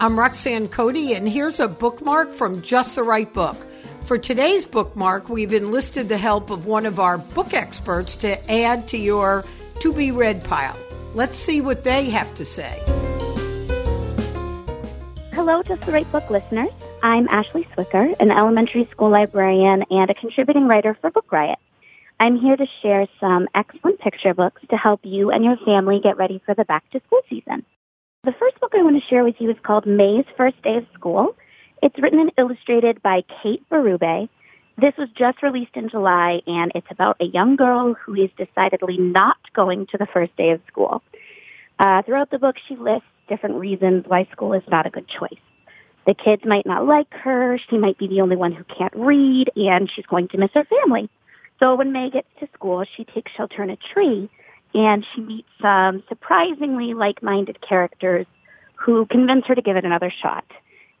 I'm Roxanne Coady, and here's a bookmark from Just the Right Book. For today's bookmark, we've enlisted the help of one of our book experts to add to your to be read pile. Let's see what they have to say. Hello, Just the Right Book listeners. I'm Ashlie Swicker, an elementary school librarian and a contributing writer for Book Riot. I'm here to share some excellent picture books to help you and your family get ready for the back to school season. The first book I want to share with you is called May's First Day of School. It's written and illustrated by Kate Berube. This was just released in July, and it's about a young girl who is decidedly not going to the first day of school. Uh, throughout the book, she lists different reasons why school is not a good choice. The kids might not like her, she might be the only one who can't read, and she's going to miss her family. So when May gets to school, she takes shelter in a tree, and she meets some surprisingly like-minded characters who convince her to give it another shot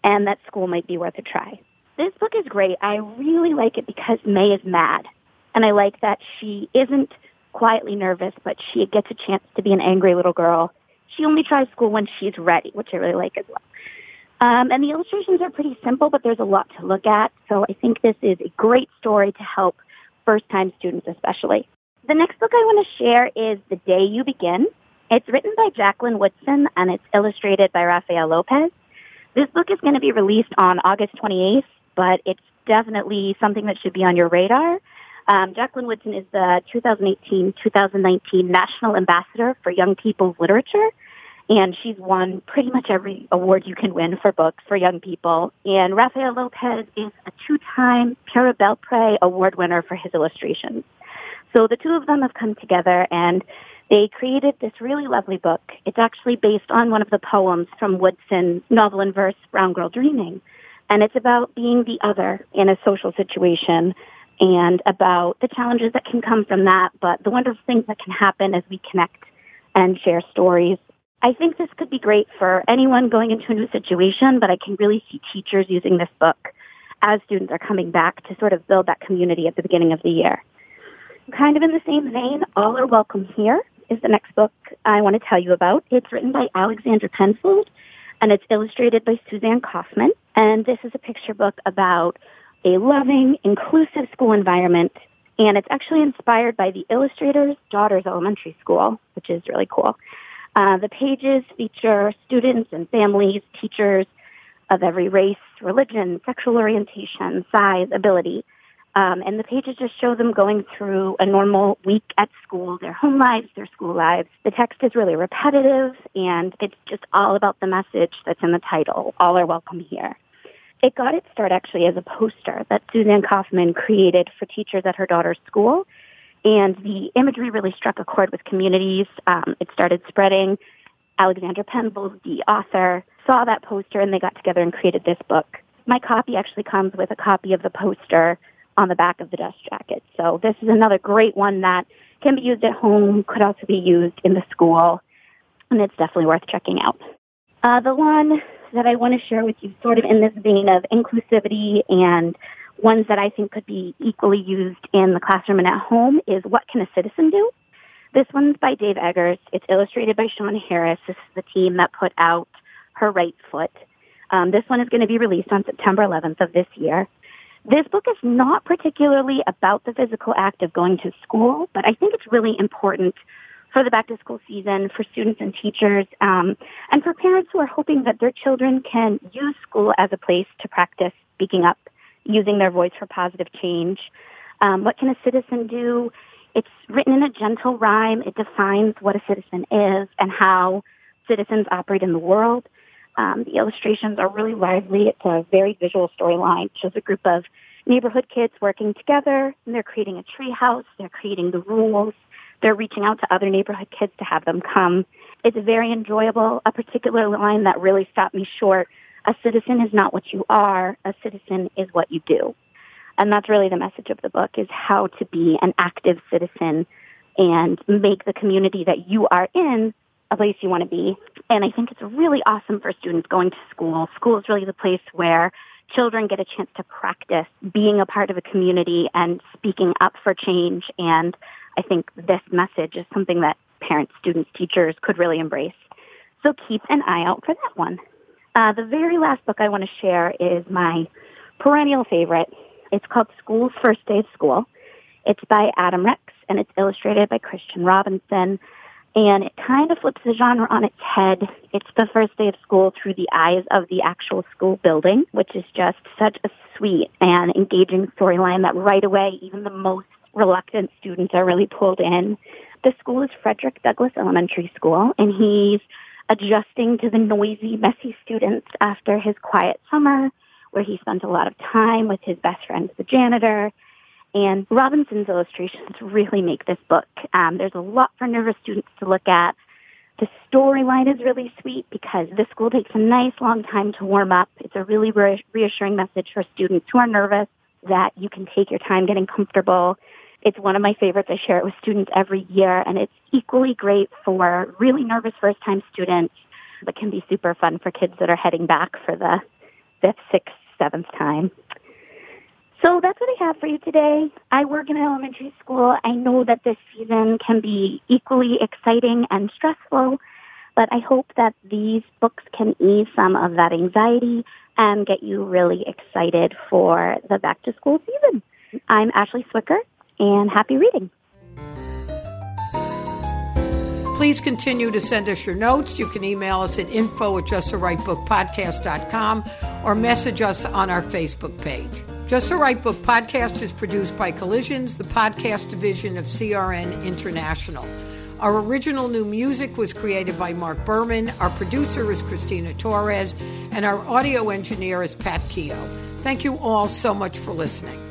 and that school might be worth a try. This book is great. I really like it because May is mad. And I like that she isn't quietly nervous, but she gets a chance to be an angry little girl. She only tries school when she's ready, which I really like as well. Um, and the illustrations are pretty simple, but there's a lot to look at. So I think this is a great story to help first-time students especially. The next book I want to share is The Day You Begin. It's written by Jacqueline Woodson and it's illustrated by Rafael Lopez. This book is going to be released on August 28th, but it's definitely something that should be on your radar. Um, Jacqueline Woodson is the 2018-2019 National Ambassador for Young People's Literature, and she's won pretty much every award you can win for books for young people. And Rafael Lopez is a two-time Pura Belpré Award winner for his illustrations. So the two of them have come together and they created this really lovely book. It's actually based on one of the poems from Woodson's novel and verse, Brown Girl Dreaming. And it's about being the other in a social situation and about the challenges that can come from that, but the wonderful things that can happen as we connect and share stories. I think this could be great for anyone going into a new situation, but I can really see teachers using this book as students are coming back to sort of build that community at the beginning of the year. Kind of in the same vein, All Are Welcome Here is the next book I want to tell you about. It's written by Alexandra Penfold and it's illustrated by Suzanne Kaufman. And this is a picture book about a loving, inclusive school environment. And it's actually inspired by the illustrator's daughter's elementary school, which is really cool. Uh, the pages feature students and families, teachers of every race, religion, sexual orientation, size, ability, um, and the pages just show them going through a normal week at school, their home lives, their school lives. The text is really repetitive and it's just all about the message that's in the title, All Are Welcome Here. It got its start actually as a poster that Suzanne Kaufman created for teachers at her daughter's school. And the imagery really struck a chord with communities. Um, it started spreading. Alexandra Penfold, the author, saw that poster and they got together and created this book. My copy actually comes with a copy of the poster on the back of the dust jacket. So this is another great one that can be used at home, could also be used in the school, and it's definitely worth checking out. Uh, the one that I want to share with you, sort of in this vein of inclusivity and ones that I think could be equally used in the classroom and at home, is What Can a Citizen Do? This one's by Dave Eggers. It's illustrated by Shawn Harris. This is the team that put out Her Right Foot. Um, this one is going to be released on September 11th of this year. This book is not particularly about the physical act of going to school, but I think it's really important for the back to school season for students and teachers um, and for parents who are hoping that their children can use school as a place to practice speaking up, using their voice for positive change. Um, what can a citizen do? It's written in a gentle rhyme. It defines what a citizen is and how citizens operate in the world. Um, the illustrations are really lively. It's a very visual storyline. It shows a group of neighborhood kids working together. And they're creating a treehouse. They're creating the rules. They're reaching out to other neighborhood kids to have them come. It's very enjoyable. A particular line that really stopped me short. A citizen is not what you are. A citizen is what you do. And that's really the message of the book is how to be an active citizen and make the community that you are in a place you want to be. And I think it's really awesome for students going to school. School is really the place where children get a chance to practice being a part of a community and speaking up for change. And I think this message is something that parents, students, teachers could really embrace. So keep an eye out for that one. Uh, the very last book I want to share is my perennial favorite. It's called School's First Day of School. It's by Adam Rex and it's illustrated by Christian Robinson. And it kind of flips the genre on its head. It's the first day of school through the eyes of the actual school building, which is just such a sweet and engaging storyline that right away, even the most reluctant students are really pulled in. The school is Frederick Douglass Elementary School, and he's adjusting to the noisy, messy students after his quiet summer, where he spent a lot of time with his best friend, the janitor. And Robinson's illustrations really make this book. Um, there's a lot for nervous students to look at. The storyline is really sweet because this school takes a nice long time to warm up. It's a really reassuring message for students who are nervous that you can take your time getting comfortable. It's one of my favorites. I share it with students every year and it's equally great for really nervous first time students, but can be super fun for kids that are heading back for the fifth, sixth, seventh time. So that's what I have for you today. I work in elementary school. I know that this season can be equally exciting and stressful, but I hope that these books can ease some of that anxiety and get you really excited for the back to school season. I'm Ashlie Swicker and happy reading. Please continue to send us your notes. You can email us at info at justtherightbookpodcast.com or message us on our Facebook page. Just the Right Book podcast is produced by Collisions, the podcast division of CRN International. Our original new music was created by Mark Berman. Our producer is Christina Torres, and our audio engineer is Pat Keogh. Thank you all so much for listening.